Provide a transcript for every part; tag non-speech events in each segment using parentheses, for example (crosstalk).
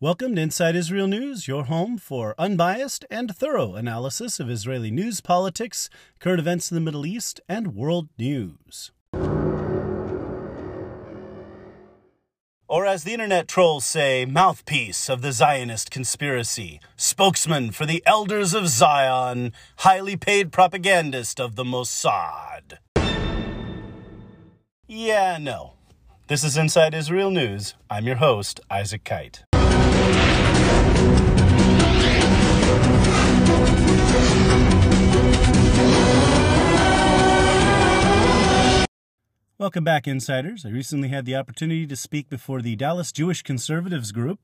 Welcome to Inside Israel News, your home for unbiased and thorough analysis of Israeli news, politics, current events in the Middle East, and world news. Or, as the internet trolls say, mouthpiece of the Zionist conspiracy, spokesman for the elders of Zion, highly paid propagandist of the Mossad. Yeah, no. This is Inside Israel News. I'm your host, Isaac Kite. Welcome back, insiders. I recently had the opportunity to speak before the Dallas Jewish Conservatives Group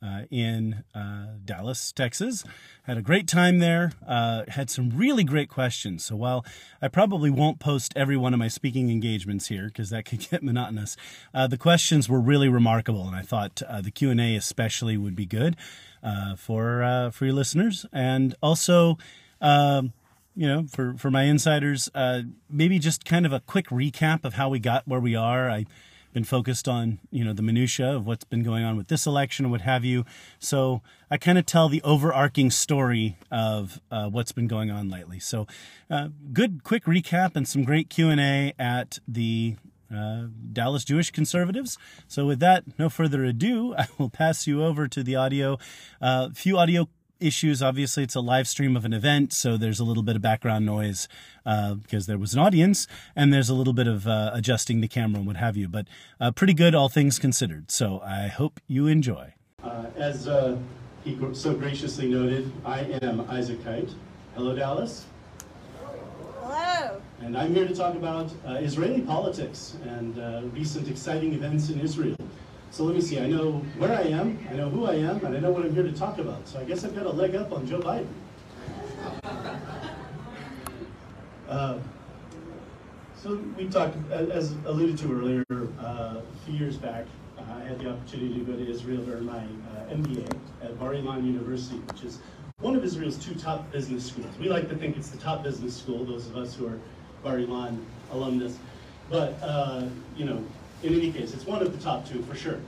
uh, in uh, Dallas, Texas. Had a great time there. Uh, had some really great questions. So while I probably won't post every one of my speaking engagements here because that (laughs) could get monotonous, uh, the questions were really remarkable, and I thought uh, the Q and A especially would be good uh, for for your listeners, and also. Um, you know, for, for my insiders, uh, maybe just kind of a quick recap of how we got where we are. I've been focused on, you know, the minutia of what's been going on with this election and what have you. So I kind of tell the overarching story of uh, what's been going on lately. So uh, good, quick recap and some great Q&A at the uh, Dallas Jewish conservatives. So, with that, no further ado, (laughs) I will pass you over to the audio. A uh, few audio issues. Obviously, it's a live stream of an event, so there's a little bit of background noise uh, because there was an audience, and there's a little bit of uh, adjusting the camera and what have you. But uh, pretty good, all things considered. So I hope you enjoy. Uh, as uh, he so graciously noted, I am Isaac Kite. Hello, Dallas. Hello. And I'm here to talk about uh, Israeli politics and recent exciting events in Israel. So let me see, I know where I am, I know who I am, and I know what I'm here to talk about. So I guess I've got a leg up on Joe Biden. (laughs) Uh, so we talked, as alluded to earlier, uh, a few years back, uh, I had the opportunity to go to Israel during my uh, MBA at Bar Ilan University, which is one of Israel's two top business schools. We like to think it's the top business school, those of us who are Bar Ilan alumnus. But, uh, you know, in any case, it's one of the top two for sure.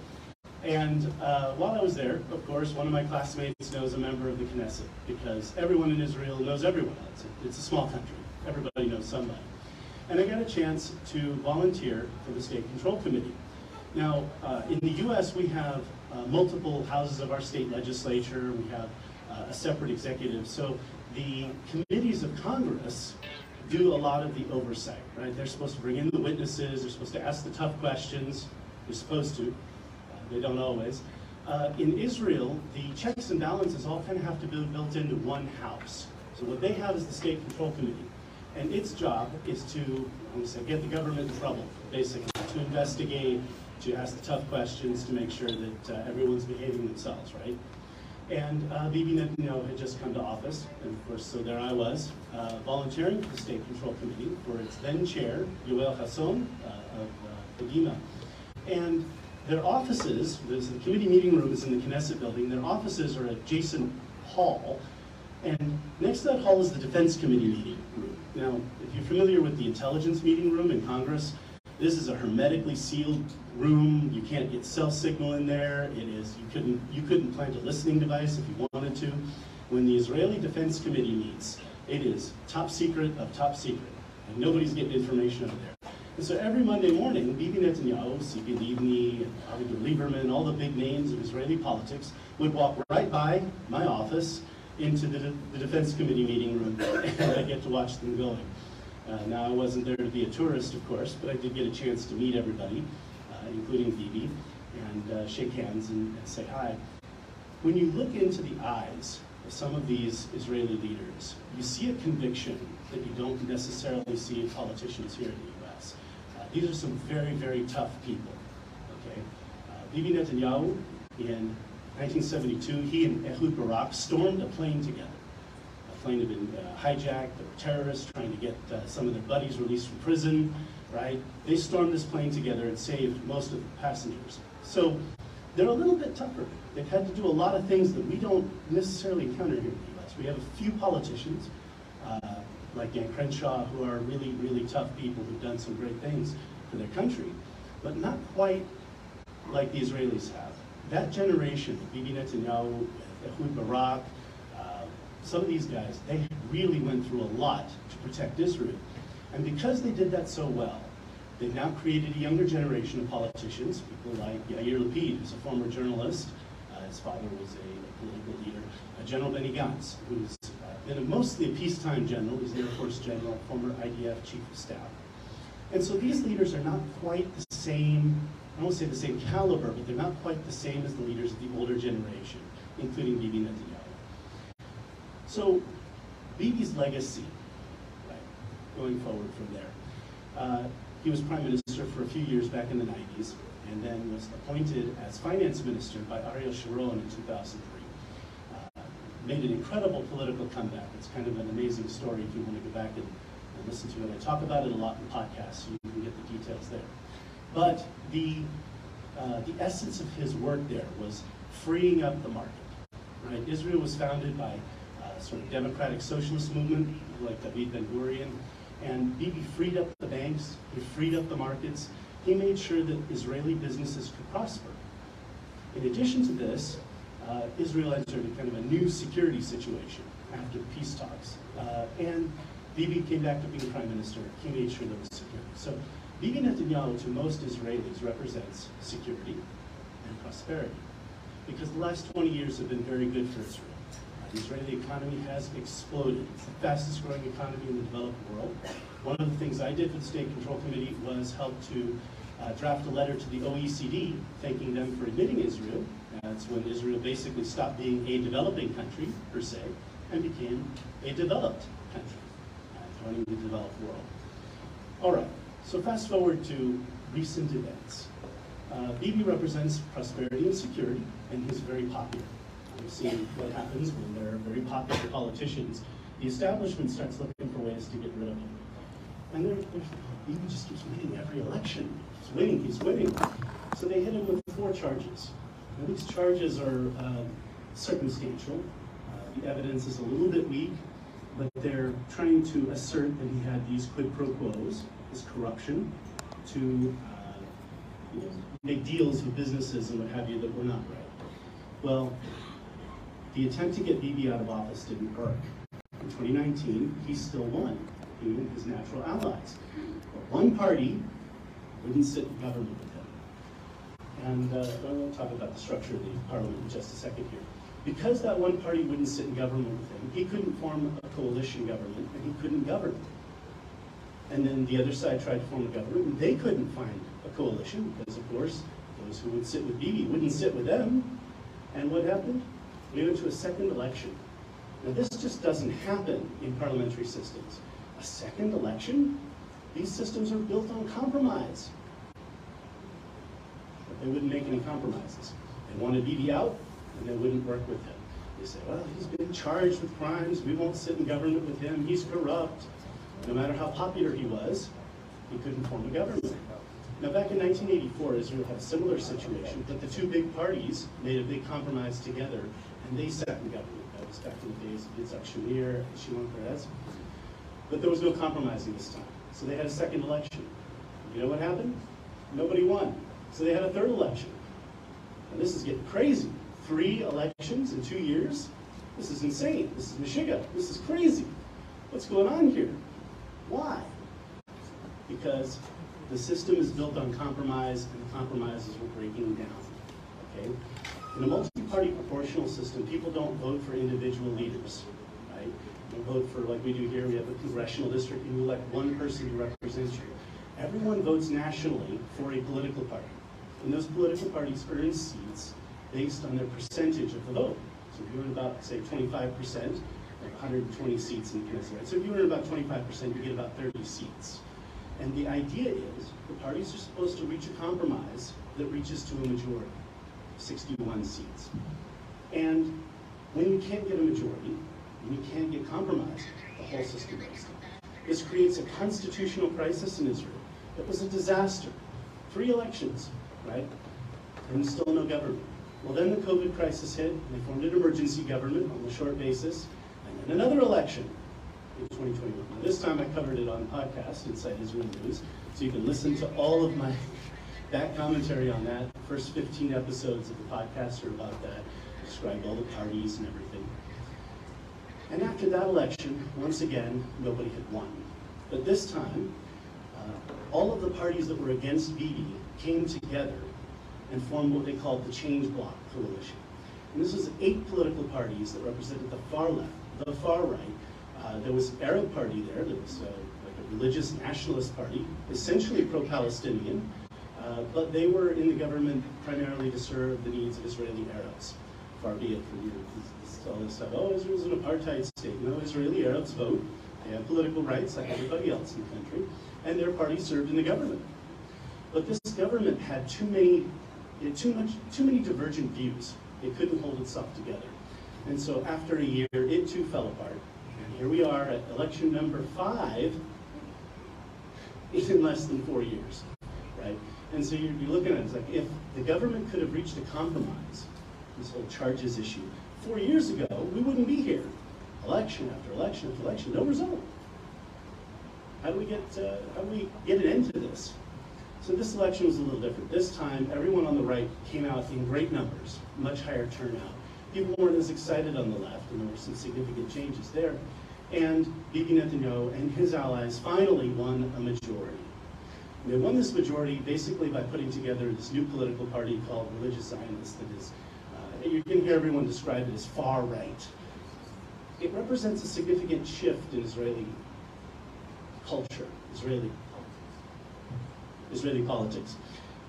And uh, while I was there, of course, one of my classmates knows a member of the Knesset because everyone in Israel knows everyone else. It's a small country. Everybody knows somebody. And I got a chance to volunteer for the State Control Committee. Now, uh, in the U.S., we have uh, multiple houses of our state legislature. We have uh, a separate executive. So the committees of Congress do a lot of the oversight, right? They're supposed to bring in the witnesses, they're supposed to ask the tough questions, they're supposed to, uh, they don't always. Uh, in Israel, the checks and balances all kind of have to be built into one house. So what they have is the State Control Committee. And its job is to, say, get the government in trouble, basically, to investigate, to ask the tough questions, to make sure that uh, everyone's behaving themselves, right? And uh, Bibi Netanyahu had just come to office, and of course, so there I was, uh, volunteering for the State Control Committee for its then chair, Yoel Hasson uh, of uh, And their offices, the committee meeting room is in the Knesset building, their offices are adjacent hall, and next to that hall is the Defense Committee meeting room. Now, if you're familiar with the intelligence meeting room in Congress, this is a hermetically sealed room. You can't get cell signal in there. It is you couldn't you couldn't plant a listening device if you wanted to. When the Israeli Defense Committee meets, it is top secret of top secret, and nobody's getting information out there. And so every Monday morning, Bibi Netanyahu, Tzipi Livni, Avigdor Lieberman, all the big names of Israeli politics would walk right by my office into the, the Defense Committee meeting room, (laughs) and I get to watch them going. Uh, now, I wasn't there to be a tourist, of course, but I did get a chance to meet everybody, uh, including Bibi, and uh, shake hands and, and, say hi. When you look into the eyes of some of these Israeli leaders, you see a conviction that you don't necessarily see in politicians here in the U.S. Uh, these are some very, very tough people. Okay, uh, Bibi Netanyahu in 1972, he and Ehud Barak stormed a plane together plane had been uh, hijacked. There were terrorists trying to get uh, some of their buddies released from prison, right? They stormed this plane together and saved most of the passengers. So they're a little bit tougher. They've had to do a lot of things that we don't necessarily encounter here in the U.S. We have a few politicians, uh, like Dan Crenshaw, who are really, really tough people who've done some great things for their country, but not quite like the Israelis have. that generation, Bibi Netanyahu, Ehud Barak, some of these guys, they really went through a lot to protect Israel. And because they did that so well, they've now created a younger generation of politicians, people like Yair Lapid, who's a former journalist. Uh, his father was a, political leader. Uh, general Benny Gantz, who's uh, been a, mostly a peacetime general. He's an Air Force general, former IDF chief of staff. And so these leaders are not quite the same, I won't say the same caliber, but they're not quite the same as the leaders of the older generation, including Bibi Netanyahu. So Bibi's legacy, right, going forward from there, uh, he was prime minister for a few years back in the 90s, and then was appointed as finance minister by Ariel Sharon in 2003. Uh, made an incredible political comeback. It's kind of an amazing story if you want to go back and and listen to it. I talk about it a lot in podcasts, so you can get the details there. But the, uh, the essence of his work there was freeing up the market. Right? Israel was founded by sort of democratic socialist movement like David Ben Gurion, and Bibi freed up the banks, he freed up the markets, he made sure that Israeli businesses could prosper. In addition to this, uh, Israel entered a kind of a new security situation after peace talks. Uh, and Bibi came back to being prime minister. He made sure there was security. So Bibi Netanyahu, to most Israelis, represents security and prosperity. Because the last 20 years have been very good for Israel. Uh, the Israeli economy has exploded. It's the fastest growing economy in the developed world. One of the things I did for the State Control Committee was help to uh, draft a letter to the OECD thanking them for admitting Israel. That's when Israel basically stopped being a developing country, per se, and became a developed country joining the developed world. All right, so fast forward to recent events. Uh, Bibi represents prosperity and security, and he's very popular. We've seen what happens when there are very popular politicians. The establishment starts looking for ways to get rid of him. And they're, they're, Bibi just keeps winning every election. He's winning, he's winning. So they hit him with four charges. Now, these charges are uh, circumstantial. Uh, the evidence is a little bit weak, but they're trying to assert that he had these quid pro quos, this corruption, to uh, you know, make deals with businesses and what have you that were not right. Well, the attempt to get Bibi out of office didn't work. In 2019, he still won, he and his natural allies. But one party wouldn't sit in government with him. And uh, I'll talk about the structure of the parliament in just a second here because that one party wouldn't sit in government with him, he couldn't form a coalition government and he couldn't govern. And then the other side tried to form a government and they couldn't find a coalition because, of course, those who would sit with Bibi wouldn't sit with them. And what happened? We went to a second election. Now, this just doesn't happen in parliamentary systems. A second election? These systems are built on compromise. But they wouldn't make any compromises. They wanted Bibi out, and they wouldn't work with him. They said, well, he's been charged with crimes. We won't sit in government with him. He's corrupt. No matter how popular he was, he couldn't form a government. Now, back in 1984, Israel had a similar situation, but the two big parties made a big compromise together, and they sat in government. That was back in the uh, days of Yitzhak Shamir and Shimon Peres. But there was no compromising this time. So they had a second election. You know what happened? Nobody won. So they had a third election. And this is getting crazy three elections in two years? This is insane. This is Meshiga. This is crazy. What's going on here? Why? Because the system is built on compromise, and the compromises were breaking down. Okay? In a multi-party proportional system, people don't vote for individual leaders, right? Don't vote for, like we do here, we have a congressional district, you elect one person to represent you. Everyone votes nationally for a political party. And those political parties earn seats based on their percentage of the vote. So if you earn about, say, 25%, like 120 seats in the Knesset, so if you earn about 25%, you get about 30 seats. And the idea is the parties are supposed to reach a compromise that reaches to a majority, 61 seats. And when you can't get a majority, when you can't get compromise, the whole system breaks down. This creates a constitutional crisis in Israel. It was a disaster. Three elections, right? And still no government. Well, then the COVID crisis hit, and they formed an emergency government on a short basis, and then another election in 2021. Now, this time I covered it on podcast inside Israel News, so you can listen to all of my back commentary on that. First 15 episodes of the podcast are about that, describe all the parties and everything. And after that election, once again, nobody had won. But this time, uh, all of the parties that were against Bibi came together and formed what they called the Change Bloc Coalition. And this was eight political parties that represented the far left, the far right. Uh, there was Arab Party there, there was uh, like a religious nationalist party, essentially pro-Palestinian, uh, but they were in the government primarily to serve the needs of Israeli Arabs. Far be it from you, all this stuff. Oh, Israel's an apartheid state. No, Israeli Arabs vote. They have political rights like everybody else in the country, and their party served in the government. But this government had too many, too much, too many divergent views. It couldn't hold itself together. And so after a year, it too fell apart. And here we are at election number five in less than four years, right? And so you'd be looking at it, it's like if the government could have reached a compromise, this whole charges issue, four years ago, we wouldn't be here. Election after election after election, no result. How do we get, uh, how do we get an end to this? So this election was a little different. This time, everyone on the right came out in great numbers, much higher turnout. People weren't as excited on the left, and there were some significant changes there. And Bibi Netanyahu and his allies finally won a majority. They won this majority basically by putting together this new political party called Religious Zionists that is you can hear everyone describe it as far right. It represents a significant shift in Israeli culture, Israeli, Israeli politics.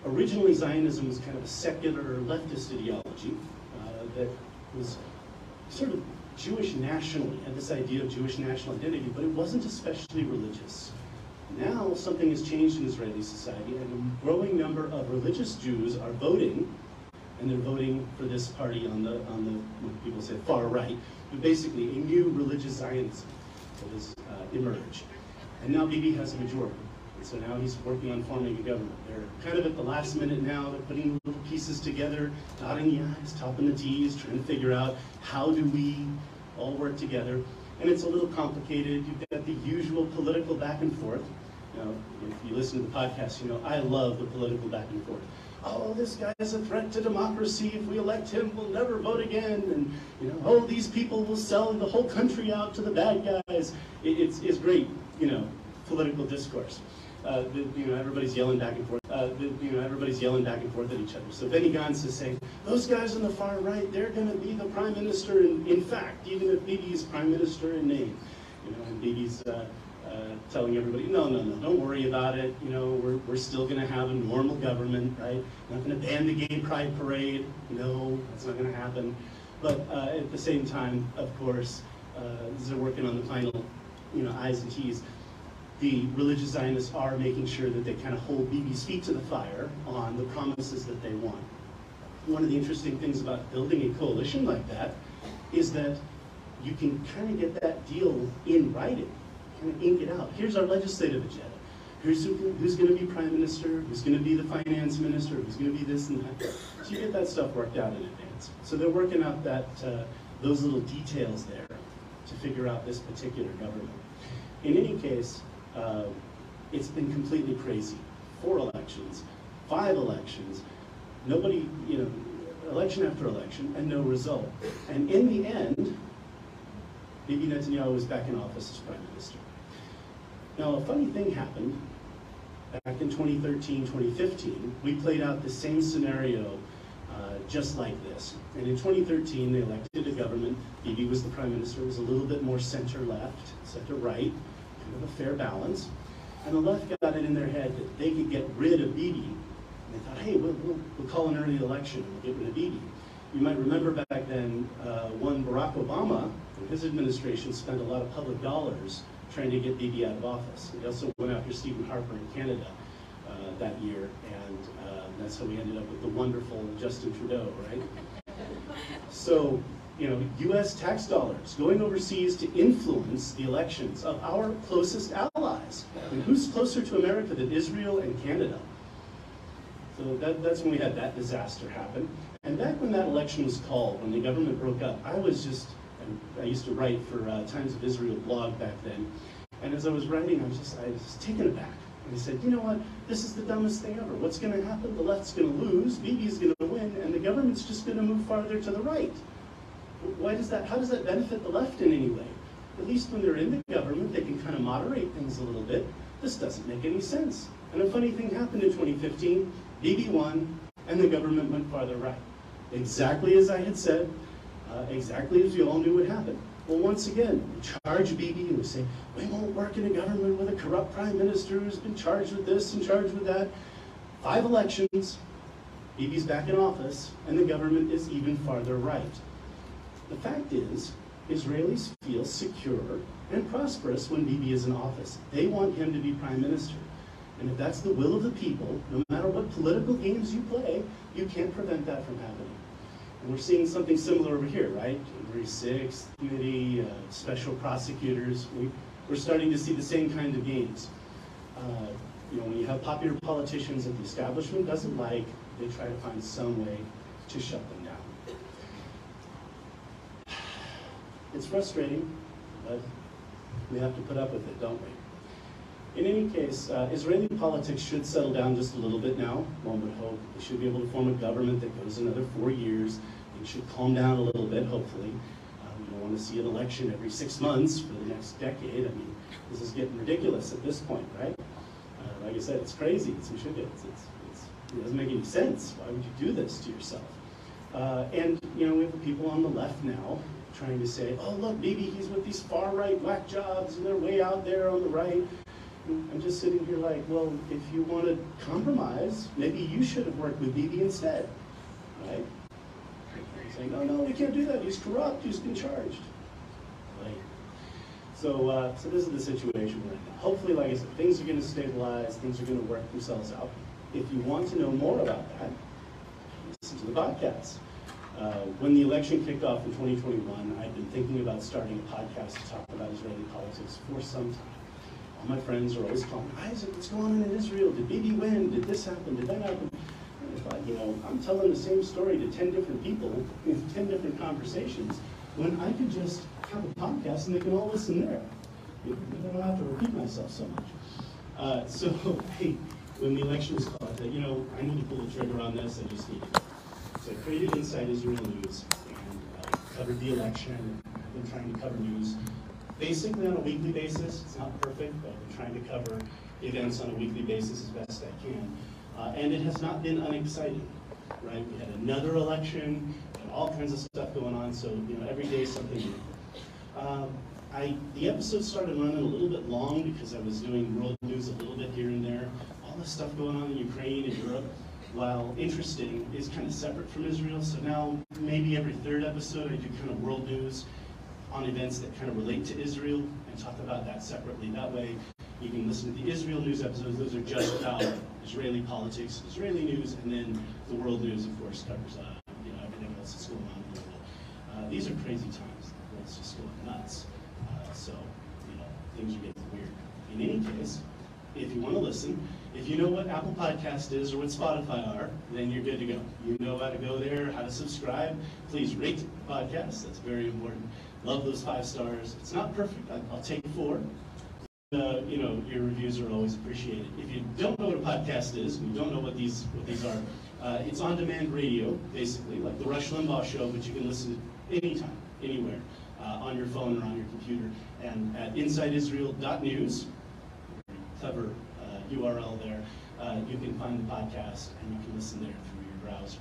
Originally, Zionism was kind of a secular leftist ideology uh, that was sort of Jewish nationally, had this idea of Jewish national identity, but it wasn't especially religious. Now something has changed in Israeli society, and a growing number of religious Jews are voting and they're voting for this party on the, on the what people say far right, but basically a new religious Zionism that has uh, emerged. And now Bibi has a majority. And so now he's working on forming a government. They're kind of at the last minute now, they're putting little pieces together, dotting the I's, topping the T's, trying to figure out how do we all work together. And it's a little complicated. You've got the usual political back and forth. You know, if you listen to the podcast, you know, I love the political back and forth oh, this guy is a threat to democracy. If we elect him, we'll never vote again. And, you know, oh, these people will sell the whole country out to the bad guys. It, it's, it's great, you know, political discourse. Uh, the, you know, everybody's yelling back and forth. Uh, the, you know, everybody's yelling back and forth at each other. So Benny Gantz is saying, those guys on the far right, they're going to be the prime minister in, in fact, even if Bibi's prime minister in name. You know, and Bibi's uh, uh, telling everybody, no, no, no, don't worry about it. You know, we're, we're still going to have a normal government, right? Not going to ban the gay pride parade. No, that's not going to happen. But uh, at the same time, of course, uh, they're working on the final, you know, I's and T's, the religious Zionists are making sure that they kind of hold Bibi's feet to the fire on the promises that they want. One of the interesting things about building a coalition like that is that you can kind of get that deal in writing kind of ink it out. Here's our legislative agenda. Here's who, who's going to be prime minister, who's going to be the finance minister, who's going to be this and that. So you get that stuff worked out in advance. So they're working out that uh, those little details there to figure out this particular government. In any case, uh, it's been completely crazy. Four elections, five elections, nobody, you know, election after election, and no result. And in the end, Bibi Netanyahu was back in office as prime minister. Now, a funny thing happened back in 2013, 2015. We played out the same scenario uh, just like this. And in 2013, they elected a government. Bibi was the prime minister. It was a little bit more center-left, center-right, of a fair balance. And the left got it in their head that they could get rid of Bibi. And they thought, hey, we'll, we'll, we'll call an early election and we'll get rid of Bibi. You might remember back then, uh, one Barack Obama and his administration spent a lot of public dollars trying to get Bibi out of office. He also went after Stephen Harper in Canada uh, that year, and uh, that's how we ended up with the wonderful Justin Trudeau, right? So, you know, U.S. tax dollars going overseas to influence the elections of our closest allies. And who's closer to America than Israel and Canada? So that, that's when we had that disaster happen. And back when that election was called, when the government broke up, I was just, I used to write for uh, Times of Israel blog back then. And as I was writing, I was just, I was taken aback. And they said, you know what? This is the dumbest thing ever. What's going to happen? The left's going to lose, Bibi's going to win, and the government's just going to move farther to the right. Why does that? How does that benefit the left in any way? At least when they're in the government, they can kind of moderate things a little bit. This doesn't make any sense. And a funny thing happened in 2015. Bibi won, and the government went farther right. Exactly as I had said, uh, exactly as we all knew would happen. Well, once again, we charge Bibi and we say, we won't work in a government with a corrupt prime minister who's been charged with this and charged with that. Five elections, Bibi's back in office, and the government is even farther right. The fact is, Israelis feel secure and prosperous when Bibi is in office. They want him to be prime minister. And if that's the will of the people, no matter what political games you play, you can't prevent that from happening. And we're seeing something similar over here, right? January 6th, committee, uh, special prosecutors. We, we're starting to see the same kind of games. Uh, you know, when you have popular politicians that the establishment doesn't like, they try to find some way to shut them down. It's frustrating, but we have to put up with it, don't we? In any case, uh, Israeli politics should settle down just a little bit now, one would hope. They should be able to form a government that goes another four years. It should calm down a little bit, hopefully. Uh, we don't want to see an election every six months for the next decade. I mean, this is getting ridiculous at this point, right? Uh, like I said, it's crazy. It's, it's, it's, it's, it doesn't make any sense. Why would you do this to yourself? Uh, and, you know, we have people on the left now trying to say, oh, look, maybe he's with these far-right whack jobs, and they're way out there on the right. I'm just sitting here like, well, if you want to compromise, maybe you should have worked with Bibi instead, right? Saying, no, no, we can't do that. He's corrupt. He's been charged. Right. So, uh, so this is the situation we're in. Hopefully, like I said, things are going to stabilize. Things are going to work themselves out. If you want to know more about that, listen to the podcast. Uh, when the election kicked off in 2021, I'd been thinking about starting a podcast to talk about Israeli politics for some time All my friends are always calling, Isaac, what's going on in Israel? Did Bibi win? Did this happen? Did that happen? And I thought, you know, I'm telling the same story to 10 different people in 10 different conversations when I could just have a podcast and they can all listen there. I don't have to repeat myself so much. Uh, (laughs) so, hey, when the election was called, I thought, you know, I need to pull the trigger on this. I just need it. So I created Inside Israel News and uh, covered the election. I've been trying to cover news basically on a weekly basis. It's not perfect, but I'm trying to cover events on a weekly basis as best I can. Uh, and it has not been unexciting, right? We had another election, and all kinds of stuff going on, so you know every day something new. Um, I, the episode started running a little bit long because I was doing world news a little bit here and there. All the stuff going on in Ukraine and Europe, while interesting, is kind of separate from Israel. So now maybe every third episode I do kind of world news on events that kind of relate to Israel and talk about that separately. That way, you can listen to the Israel news episodes. Those are just about Israeli politics, Israeli news, and then the world news, of course, covers uh, you know everything else that's going on in the world. Uh, these are crazy times. The world's just going nuts. Uh, so, you know, things are getting weird. In any case, if you want to listen, if you know what Apple Podcast is or what Spotify are, then you're good to go. You know how to go there, how to subscribe. Please rate the podcast. That's very important. Love those five stars. It's not perfect. I, will take four. Uh, you know, your reviews are always appreciated. If you don't know what a podcast is, and you don't know what these what these are, uh, it's on-demand radio, basically, like the Rush Limbaugh show, but you can listen anytime, anywhere, uh, on your phone or on your computer. And at InsideIsrael.news, clever URL there, uh, you can find the podcast and you can listen there through your browser.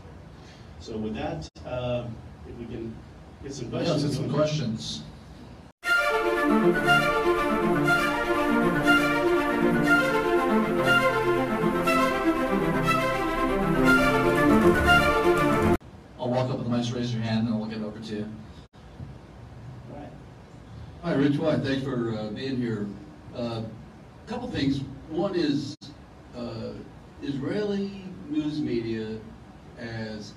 So with that, uh, if we can Get some questions. Yes, some questions. I'll walk up with the mic, raise your hand, and we'll get over to you. All right. Hi, Rich White. Thanks for uh, being here. A uh, couple things. One is uh, Israeli news media as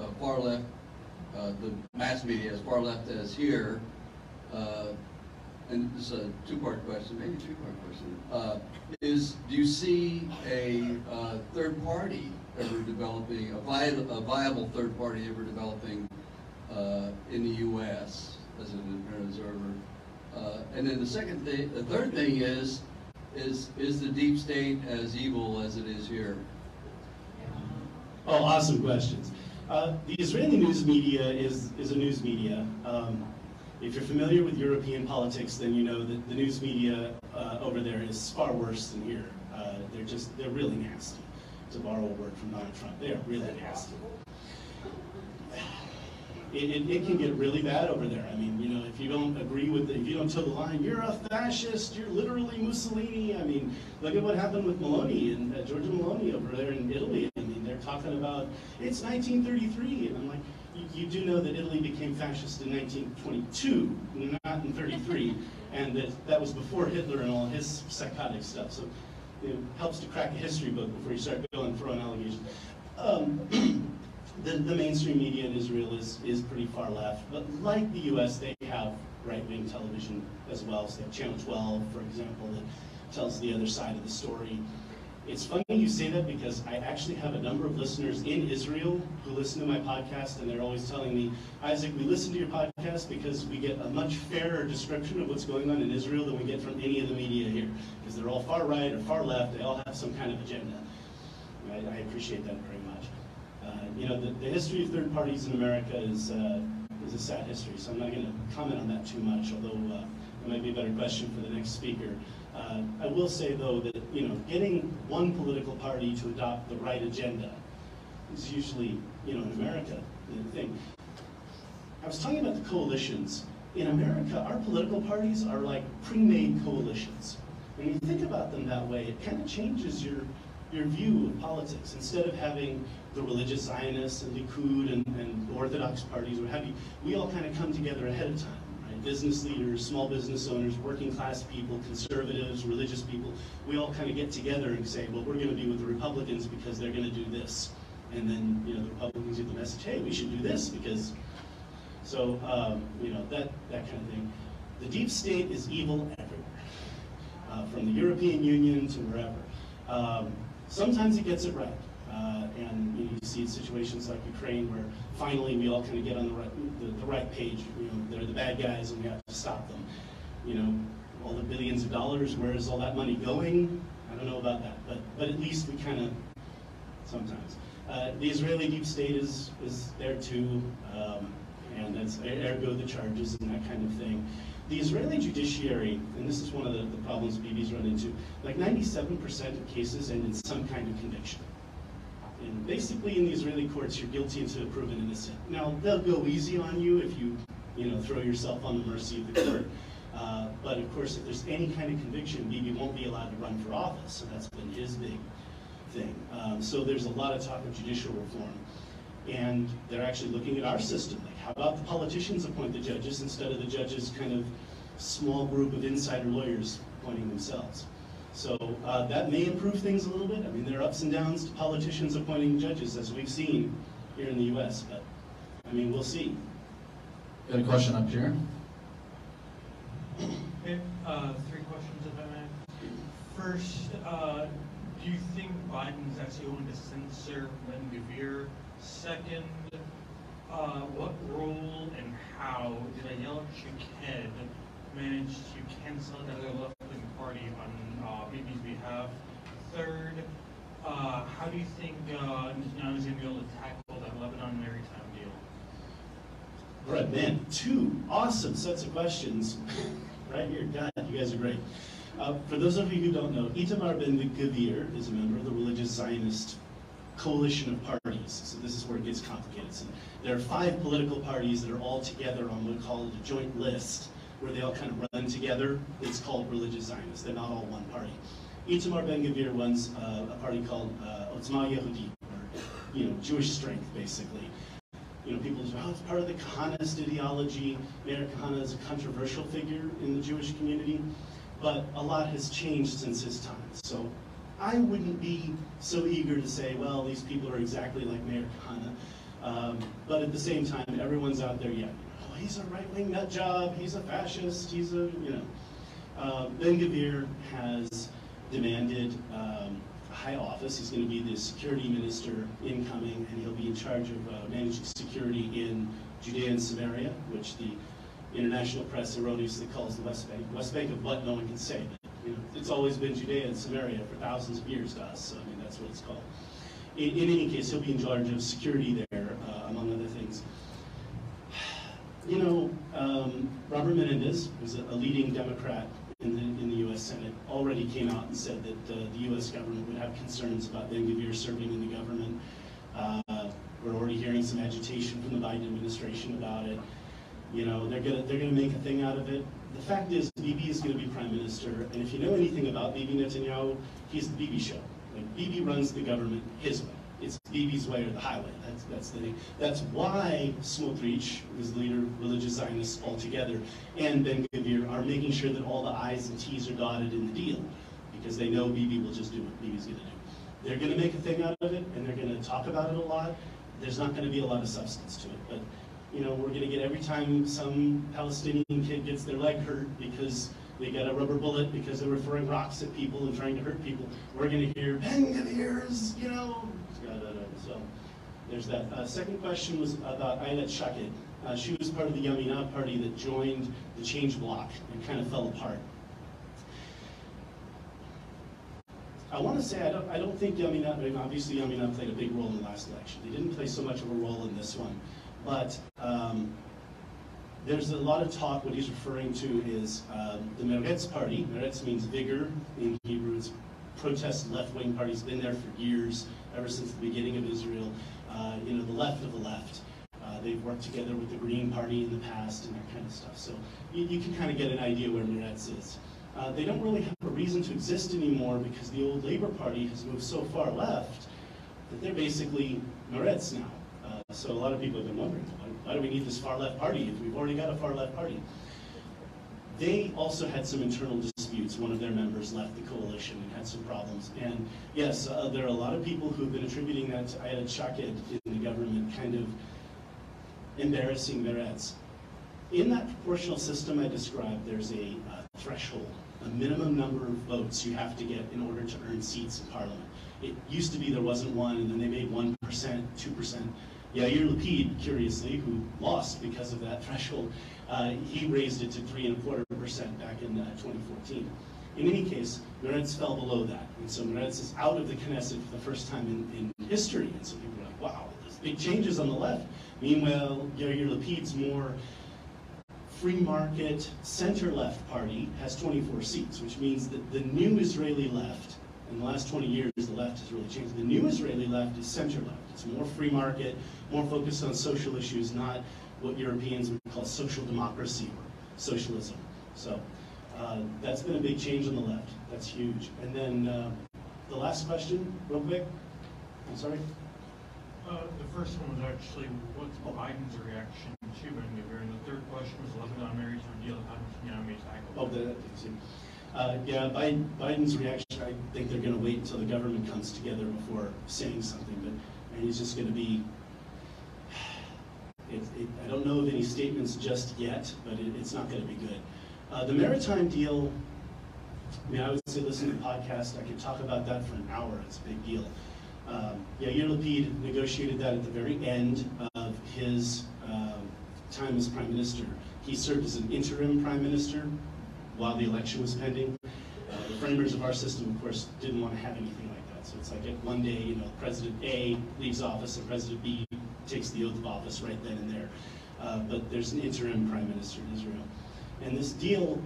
uh, far left uh, the mass media as far left as here, uh, and this is a two-part question, maybe three-part question, uh, is do you see a uh, third party ever developing, a, vi a viable third party ever developing in the U.S. as an observer? and then the second thing, the third thing is, is, is the deep state as evil as it is here? Oh, awesome questions. Uh, the Israeli news media is, is a news media. Um, if you're familiar with European politics, then you know that the news media uh, over there is far worse than here. Uh, they're just, they're really nasty, to borrow a word from Donald Trump. They are really nasty. It, it, it, can get really bad over there. I mean, you know, if you don't agree with, the, if you don't toe the line, you're a fascist, you're literally Mussolini. I mean, look at what happened with Maloney and uh, Giorgia Meloni over there in Italy. I mean, they're talking about, it's 1933. And I'm like, you, you do know that Italy became fascist in 1922, not in 33. and that, that was before Hitler and all his psychotic stuff. So it helps to crack a history book before you start going throwing allegations. Um, (clears throat) the, the mainstream media in Israel is, is pretty far left, but like the US, they have right-wing television as well. So they have Channel 12, for example, that tells the other side of the story. It's funny you say that because I actually have a number of listeners in Israel who listen to my podcast, and they're always telling me, Isaac, we listen to your podcast because we get a much fairer description of what's going on in Israel than we get from any of the media here. Because they're all far right or far left, they all have some kind of agenda. I, I appreciate that very you know, the, the, history of third parties in America is, uh, is a sad history, so I'm not going to comment on that too much, although uh, it might be a better question for the next speaker. Uh, I will say, though, that you know, getting one political party to adopt the right agenda is usually, you know, in America, the thing. I was talking about the coalitions. In America, our political parties are like pre-made coalitions. When you think about them that way, it kind of changes your your view of politics. Instead of having the religious Zionists and Likud and, and Orthodox parties, or have you, we all kind of come together ahead of time. Right? Business leaders, small business owners, working class people, conservatives, religious people, we all kind of get together and say, well, we're going to be with the Republicans because they're going to do this. And then, you know, the Republicans get the message, hey, we should do this because, so, um, you know, that, that kind of thing. The deep state is evil everywhere, uh, from the European Union to wherever. Um, Sometimes he gets it right. Uh, and you, see situations like Ukraine where finally we all kind of get on the right, the, the, right page. You know, they're the bad guys and we have to stop them. You know, all the billions of dollars, where is all that money going? I don't know about that, but, but at least we kind of, sometimes. Uh, the Israeli deep state is, is there too, um, and that's ergo the charges and that kind of thing the Israeli judiciary, and this is one of the, the problems Bibi's run into, like 97% of cases end in some kind of conviction. And basically in the Israeli courts, you're guilty until proven innocent. Now, they'll go easy on you if you, you know, throw yourself on the mercy of the court. Uh, but of course, if there's any kind of conviction, Bibi won't be allowed to run for office. So that's been his big thing. Um, so there's a lot of talk of judicial reform. And they're actually looking at our system. Like, how about the politicians appoint the judges instead of the judges kind of small group of insider lawyers appointing themselves? So uh, that may improve things a little bit. I mean, there are ups and downs to politicians appointing judges, as we've seen here in the U.S., but I mean, we'll see. Got a question up here? Okay, uh, three questions if I may. First, uh, do you think Biden is actually going to censor Ben-Gvir Second, uh, what role and how did Ayelet Shaked manage to cancel the left-wing party on uh, behalf? Third, uh, how do you think uh, Netanyahu is going to be able to tackle that Lebanon maritime deal? All right, man, two awesome sets of questions (laughs) right here. God, you guys are great. Uh, for those of you who don't know, Itamar Ben Gvir is a member of the religious Zionist coalition of parties. So this is where it gets complicated. So there are five political parties that are all together on what we call a joint list, where they all kind of run together. It's called religious Zionists. They're not all one party. Itamar Ben-Gvir runs uh, a party called uh, Otzma Yehudi, or you know, Jewish strength, basically. You know, people say, oh, it's part of the Kahanist ideology. Meir Kahane is a controversial figure in the Jewish community, but a lot has changed since his time. So I wouldn't be so eager to say, well, these people are exactly like Meir Kahane. Um, but at the same time, everyone's out there, yeah, oh, he's a right-wing nut job, he's a fascist, he's a, you know. Uh, ben Gvir has demanded um, a high office. He's going to be the security minister incoming, and he'll be in charge of uh, managing security in Judea and Samaria, which the international press erroneously calls the West Bank. West Bank of what no one can say, it's always been Judea and Samaria for thousands of years to us, so I mean, that's what it's called. In, in any case, he'll be in charge of security there, uh, among other things. You know, um, Robert Menendez, who's a, a leading Democrat in the, in the U.S. Senate, already came out and said that uh, the U.S. government would have concerns about Ben Gvir serving in the government. Uh, we're already hearing some agitation from the Biden administration about it. You know, they're gonna they're gonna make a thing out of it. The fact is, Bibi is gonna be prime minister, and if you know anything about Bibi Netanyahu, he's the Bibi show. Like Bibi runs the government his way. It's Bibi's way or the highway. That's that's the thing. That's why Smotrich, the leader religious Zionists altogether, and Ben Gvir are making sure that all the I's and T's are dotted in the deal, because they know Bibi will just do what Bibi's gonna do. They're gonna make a thing out of it, and they're gonna talk about it a lot. There's not gonna be a lot of substance to it, but you know, we're gonna get every time some Palestinian kid gets their leg hurt because they got a rubber bullet because they were throwing rocks at people and trying to hurt people, we're gonna hear, Ben Gvir's, you know, da. so there's that. Uh, second question was about Ayelet Shaked. Uh, she was part of the Yamina party that joined the change bloc and kind of fell apart. I want to say I don't, I don't think Yamina, I mean, obviously Yamina played a big role in the last election. They didn't play so much of a role in this one. But um, there's a lot of talk, what he's referring to is um, the Meretz party. Meretz means vigor in Hebrew. It's protest left-wing party. It's been there for years, ever since the beginning of Israel. Uh, you know, the left of the left. Uh, they've worked together with the Green Party in the past and that kind of stuff. So you, you can kind of get an idea where Meretz is. Uh, they don't really have a reason to exist anymore because the old Labor Party has moved so far left that they're basically Meretz now. So a lot of people have been wondering, why, do we need this far left party if we've already got a far left party? They also had some internal disputes. One of their members left the coalition and had some problems. And yes, uh, there are a lot of people who have been attributing that to Ayelet Shaked in the government, kind of embarrassing Meretz. In that proportional system I described, there's a uh, threshold, a minimum number of votes you have to get in order to earn seats in parliament. It used to be there wasn't one, and then they made 1%, 2%. Yair Lapid, curiously, who lost because of that threshold, uh, he raised it to three and a quarter percent back in uh, 2014. In any case, Meretz fell below that, and so Meretz is out of the Knesset for the first time in, in history, and so people are like, wow, there's big changes on the left. Meanwhile, Yair Lapid's more free market center-left party has 24 seats, which means that the new Israeli left, in the last 20 years, the left has really changed. The new Israeli left is center-left. It's more free market, more focused on social issues, not what Europeans would call social democracy or socialism. So uh, that's been a big change on the left. That's huge. And then uh, the last question, real quick. I'm sorry. Uh, the first one was actually, what's Biden's reaction to Ben Gvir? And the third question was Lebanon maritime deal Netanyahu Oh, that, uh, yeah, Biden, Biden's reaction, I think they're going to wait until the government comes together before saying something, but and he's just going to be, (sighs) it, it, I don't know of any statements just yet, but it, it's not going to be good. Uh, the maritime deal, I mean, I would say listen to the podcast, I could talk about that for an hour, it's a big deal. Um, Yair Lapid negotiated that at the very end of his um, time as prime minister. He served as an interim prime minister while the election was pending. Uh, the framers of our system, of course, didn't want to have anything like that. So it's like one day, you know, President A leaves office and President B takes the oath of office right then and there. Uh, but there's an interim prime minister in Israel. And this deal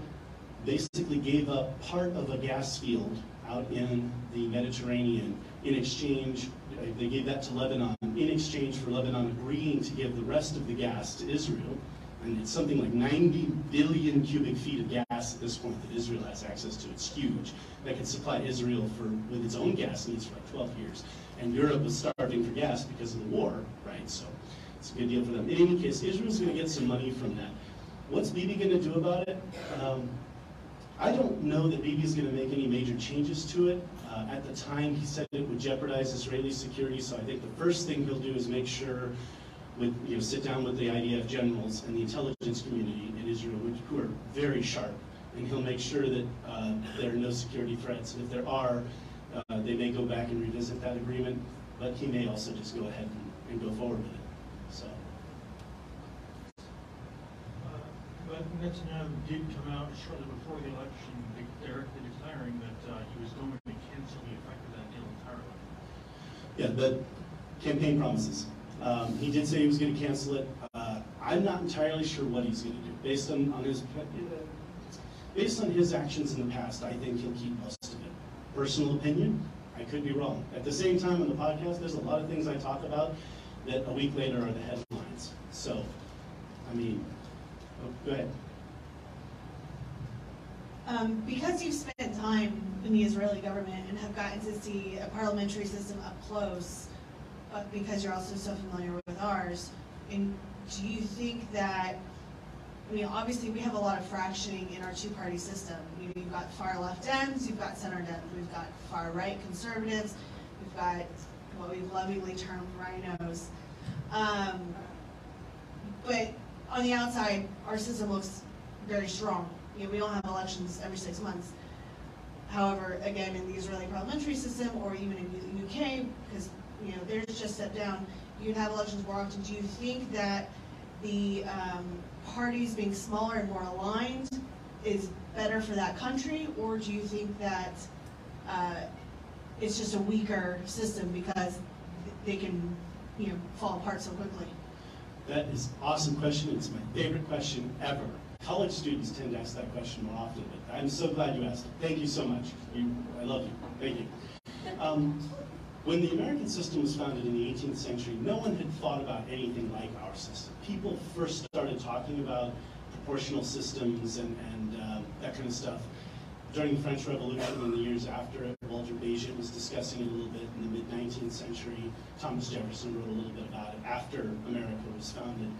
basically gave up part of a gas field out in the Mediterranean in exchange, uh, they gave that to Lebanon in exchange for Lebanon agreeing to give the rest of the gas to Israel. And it's something like 90 billion cubic feet of gas at this point that Israel has access to. It's huge. That could supply Israel for with its own gas needs for like 12 years. And Europe was starving for gas because of the war, right? So it's a good deal for them. In any case, Israel's going to get some money from that. What's Bibi going to do about it? Um, I don't know that Bibi is going to make any major changes to it. Uh, at the time, he said it would jeopardize Israeli security, so I think the first thing he'll do is make sure, with you know, sit down with the IDF generals and the intelligence community in Israel, which, who are very sharp, and he'll make sure that uh, there are no security threats. And if there are, uh, they may go back and revisit that agreement, but he may also just go ahead and, and go forward with it. So. Uh, But Netanyahu did come out shortly before the election, directly declaring that uh, he was going to cancel the effect of that deal entirely. Yeah, the campaign promises. Um, he did say he was going to cancel it. Uh, I'm not entirely sure what he's going to do. Based on, on his based on his actions in the past, I think he'll keep most of it. Personal opinion, I could be wrong. At the same time, on the podcast, there's a lot of things I talk about that a week later are the headlines. So, I mean, oh, go ahead. Um, because you've spent time in the Israeli government and have gotten to see a parliamentary system up close, but because you're also so familiar with ours, and do you think that, I mean, obviously we have a lot of fractioning in our two-party system. You know, you've got far left Dems, you've got center Dems, we've got far right conservatives, we've got what we've lovingly termed RINOs. Um, but on the outside, our system looks very strong. You know, we don't have elections every six months. However, again, in the Israeli parliamentary system, or even in the UK, because you know they're just set down, you'd have elections more often. Do you think that the um, parties being smaller and more aligned is better for that country, or do you think that uh, it's just a weaker system because they can, you know, fall apart so quickly? That is awesome question. It's my favorite question ever. College students tend to ask that question more often, I'm so glad you asked it. Thank you so much. You, I love you. Thank you. Um, when the American system was founded in the 18th century, no one had thought about anything like our system. People first started talking about proportional systems and, and uh, that kind of stuff during the French Revolution and the years after it. Walter Bagehot was discussing it a little bit in the mid-19th century. Thomas Jefferson wrote a little bit about it after America was founded.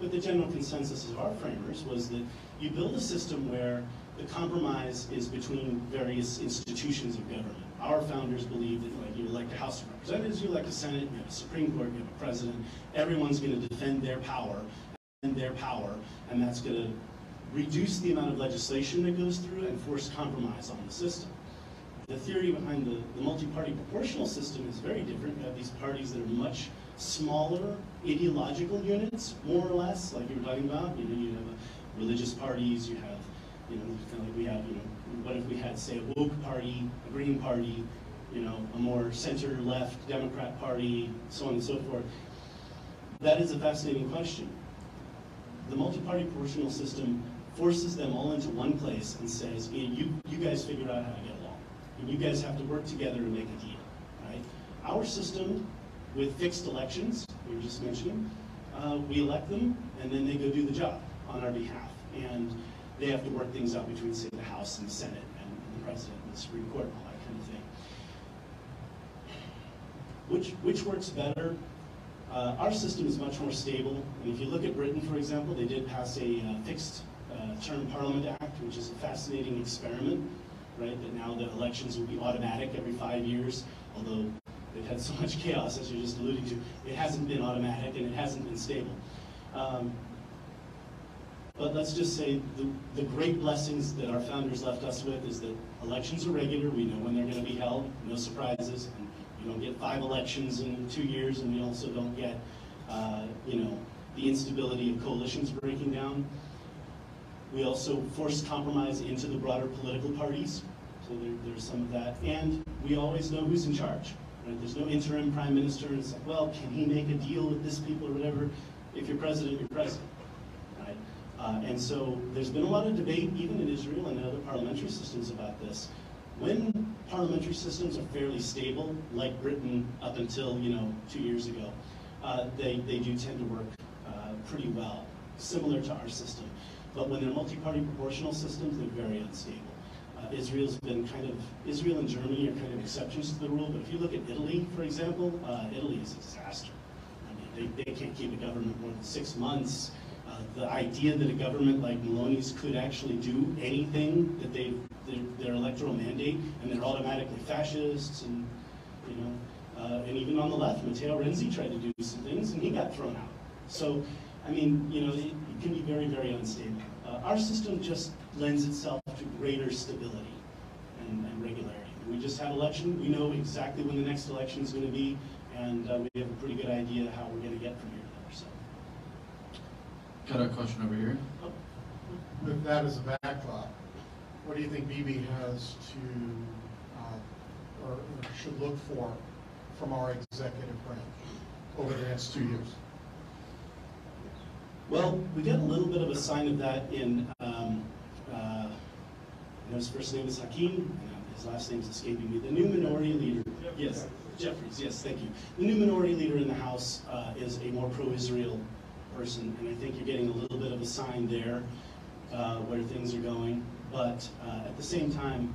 But the general consensus of our framers was that you build a system where the compromise is between various institutions of government. Our founders believed that like you elect a House of Representatives, you elect a Senate, you have a Supreme Court, you have a president. Everyone's going to defend their power and their power, and that's going to reduce the amount of legislation that goes through and force compromise on the system. The theory behind the, the multi-party proportional system is very different. You have these parties that are much smaller ideological units, more or less, like you were talking about. You know, you have religious parties, you have, you know, kind of like we have, you know, what if we had, say, a woke party, a green party, you know, a more center-left Democrat party, so on and so forth. That is a fascinating question. The multi-party proportional system forces them all into one place and says, "Hey, you, you guys figure out how to get along. And you guys have to work together to make a deal, right? Our system with fixed elections, we were just mentioning, uh, we elect them and then they go do the job on our behalf. And they have to work things out between, say, the House and the Senate and, the President and the Supreme Court and all that kind of thing. Which, which works better? Uh, our system is much more stable. And if you look at Britain, for example, they did pass a uh, fixed uh, term Parliament Act, which is a fascinating experiment, right? That now the elections will be automatic every five years, although they've had so much chaos, as you're just alluding to. It hasn't been automatic and it hasn't been stable. Um, but let's just say the, the great blessings that our founders left us with is that elections are regular. We know when they're going to be held, no surprises. And you don't get five elections in two years, and we also don't get, uh, you know, the instability of coalitions breaking down. We also force compromise into the broader political parties, so there, there's some of that. And we always know who's in charge. Right? There's no interim prime minister, and it's like, well, can he make a deal with this people or whatever? If you're president, you're president. Uh, and so there's been a lot of debate, even in Israel and other parliamentary systems, about this. When parliamentary systems are fairly stable, like Britain up until you know two years ago, uh, they, they do tend to work uh, pretty well, similar to our system. But when they're multi-party proportional systems, they're very unstable. Uh, Israel's been kind of, Israel and Germany are kind of exceptions to the rule, but if you look at Italy, for example, uh, Italy is a disaster. I mean, they, they can't keep a government more than six months. The idea that a government like Meloni's could actually do anything that they their, their electoral mandate, and they're automatically fascists, and you know, uh, and even on the left, Matteo Renzi tried to do some things, and he got thrown out. So, I mean, you know, it, it can be very, very unstable. Uh, our system just lends itself to greater stability and, and, regularity. We just had election. We know exactly when the next election is going to be, and uh, we have a pretty good idea how we're going to get from here. Got a question over here. With that as a backdrop, what do you think Bibi has to, uh, or or should look for from our executive branch over the next two years? Well, we got a little bit of a sign of that in, um, uh, I know his first name is Hakeem, his last name is escaping me, the new minority leader. Yes, Jeffries, yes, thank you. The new minority leader in the House uh, is a more pro-Israel person, and I think you're getting a little bit of a sign there uh, where things are going. But uh, at the same time,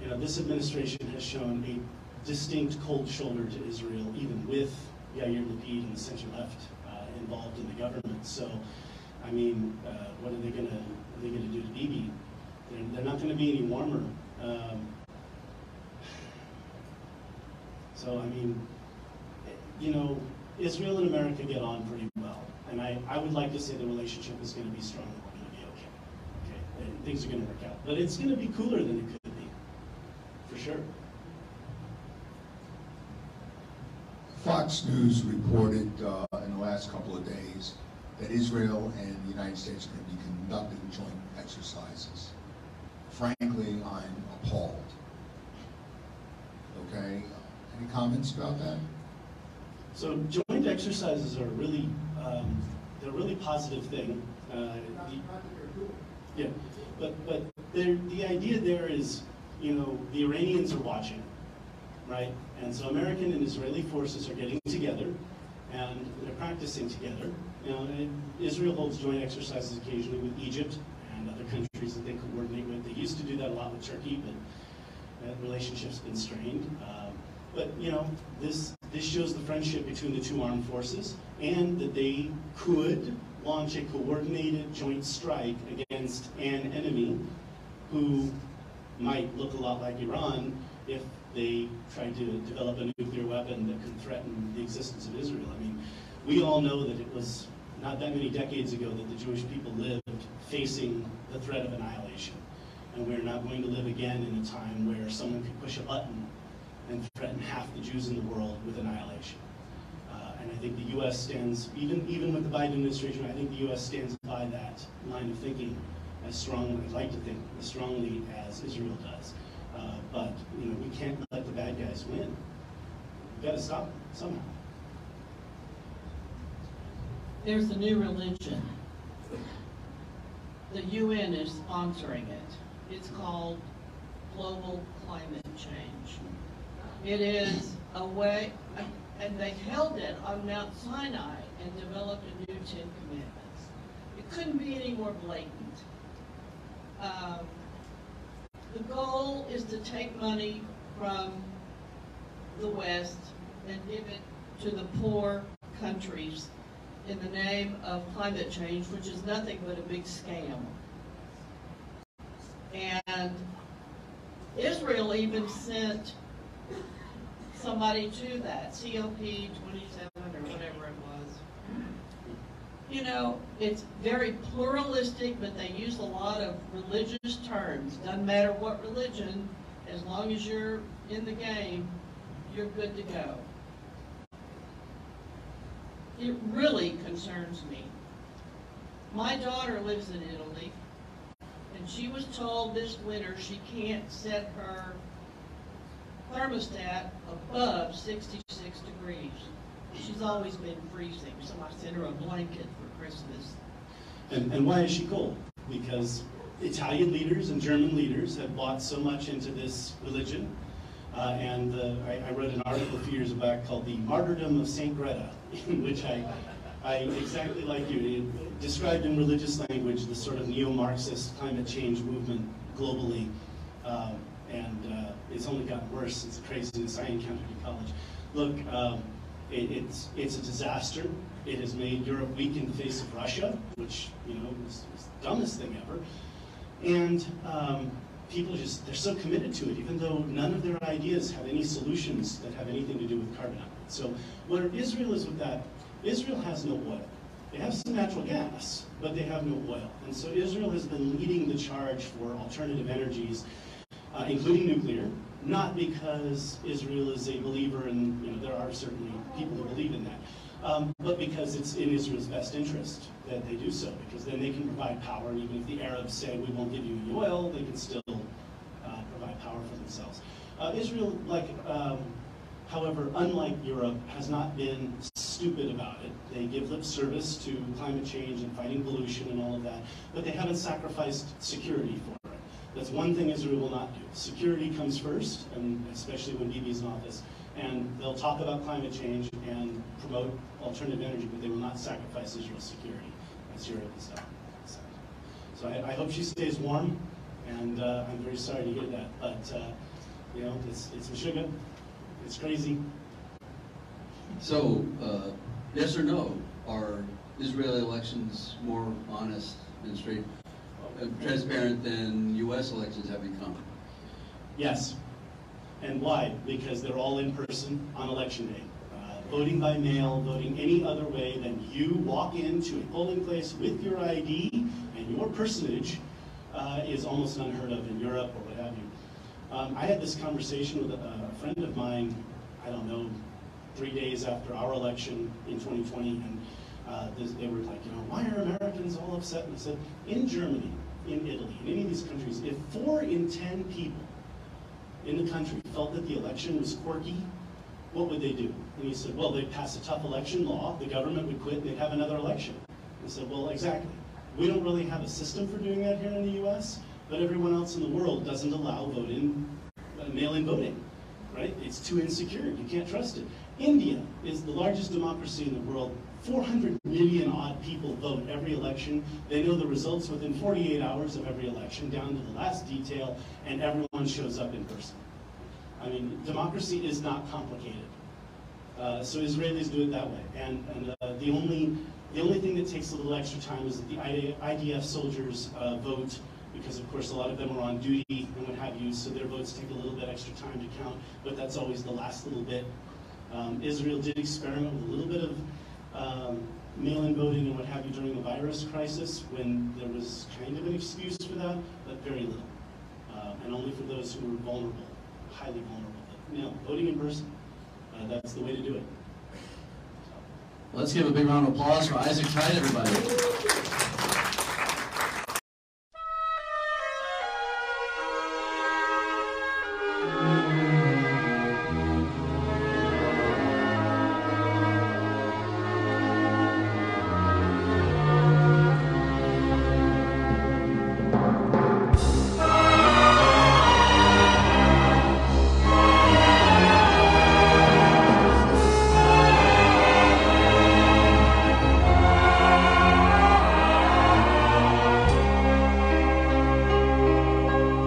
you know, this administration has shown a distinct cold shoulder to Israel, even with Yair Lapid and the center left uh, involved in the government. So, I mean, uh, what are they gonna are they gonna do to Bibi? They're, they're not gonna be any warmer. Um, (sighs) so, I mean, you know, Israel and America get on pretty well, and I, I would like to say the relationship is going to be strong. And we're going to be okay. Okay, and things are going to work out, but it's going to be cooler than it could be, for sure. Fox News reported uh, in the last couple of days that Israel and the United States are going to be conducting joint exercises. Frankly, I'm appalled. Okay, any comments about that? So joint exercises are really, um, they're a really positive thing. Uh, yeah, but but the idea there is, you know, the Iranians are watching, right? And so American and Israeli forces are getting together, and they're practicing together. You know, Israel holds joint exercises occasionally with Egypt and other countries that they coordinate with. They used to do that a lot with Turkey, but that relationship's been strained. Um, but you know, this this shows the friendship between the two armed forces, and that they could launch a coordinated joint strike against an enemy who might look a lot like Iran if they tried to develop a nuclear weapon that could threaten the existence of Israel. I mean, we all know that it was not that many decades ago that the Jewish people lived facing the threat of annihilation. And we're not going to live again in a time where someone could push a button and threaten half the Jews in the world with annihilation. Uh, and I think the U.S. stands, even even with the Biden administration, I think the U.S. stands by that line of thinking as strongly, I'd like to think, as strongly as Israel does. Uh, but you know, we can't let the bad guys win. We've got to stop them somehow. There's a new religion. The UN is sponsoring it. It's called Global Climate Change. It is a way, and they held it on Mount Sinai and developed a new Ten Commandments. It couldn't be any more blatant. Um, the goal is to take money from the West and give it to the poor countries in the name of climate change, which is nothing but a big scam. And Israel even sent somebody to that, COP 27 or whatever it was. You know, it's very pluralistic, but they use a lot of religious terms. Doesn't matter what religion, as long as you're in the game, you're good to go. It really concerns me. My daughter lives in Italy, and she was told this winter she can't set her thermostat above 66 degrees. She's always been freezing, so I sent her a blanket for Christmas. And, and why is she cold? Because Italian leaders and German leaders have bought so much into this religion. Uh, and uh, I, I wrote an article a few years back called The Martyrdom of St. Greta, (laughs) in which I, I exactly like you, described in religious language the sort of neo-Marxist climate change movement globally. Um, and uh, it's only gotten worse since the craziness I encountered in college. Look, um, it, it's, it's a disaster. It has made Europe weak in the face of Russia, which, you know, is, is the dumbest thing ever. And um, people just, they're so committed to it, even though none of their ideas have any solutions that have anything to do with carbon output. So where Israel is with that, Israel has no oil. They have some natural gas, but they have no oil. And so Israel has been leading the charge for alternative energies, uh, including nuclear, not because Israel is a believer in, you know, there are certainly people who believe in that, um, but because it's in Israel's best interest that they do so, because then they can provide power, and even if the Arabs say we won't give you any oil, they can still uh, provide power for themselves. Uh, Israel, like, um, however, unlike Europe, has not been stupid about it. They give lip service to climate change and fighting pollution and all of that, but they haven't sacrificed security for it. That's one thing Israel will not do. Security comes first, and especially when Bibi is in office. And they'll talk about climate change and promote alternative energy, but they will not sacrifice Israel's security, as Europe has done. So I, I hope she stays warm, and uh, I'm very sorry to hear that. But uh, you know, it's it's Meshuggah, it's crazy. So, uh, yes or no, are Israeli elections more honest and straight, transparent than US elections have become? Yes. And why? Because they're all in person on election day. Uh, voting by mail, voting any other way than you walk into a polling place with your ID and your personage uh, is almost unheard of in Europe or what have you. Um, I had this conversation with a, a friend of mine, I don't know, three days after our election in 2020, and uh, they were like, you know, why are Americans all upset? And I said, in Germany, in Italy, in any of these countries, if four in 10 people in the country felt that the election was quirky, what would they do? And he said, well, they'd pass a tough election law, the government would quit, and they'd have another election. I said, well, exactly. We don't really have a system for doing that here in the U.S., but everyone else in the world doesn't allow vote-in, uh, mail-in voting, right? It's too insecure. You can't trust it. India is the largest democracy in the world. 400 million odd people vote every election. They know the results within 48 hours of every election, down to the last detail, and everyone shows up in person. I mean, democracy is not complicated. Uh, so Israelis do it that way. And, and uh, the, only, the only thing that takes a little extra time is that the IDF soldiers uh, vote because of course a lot of them are on duty and what have you, so their votes take a little bit extra time to count, but that's always the last little bit. Um, Israel did experiment with a little bit of um, mail-in voting and what have you during the virus crisis when there was kind of an excuse for that, but very little. Uh, and only for those who were vulnerable, highly vulnerable. But, know, voting in person, uh, that's the way to do it. Let's give a big round of applause for Isaac Tide, everybody.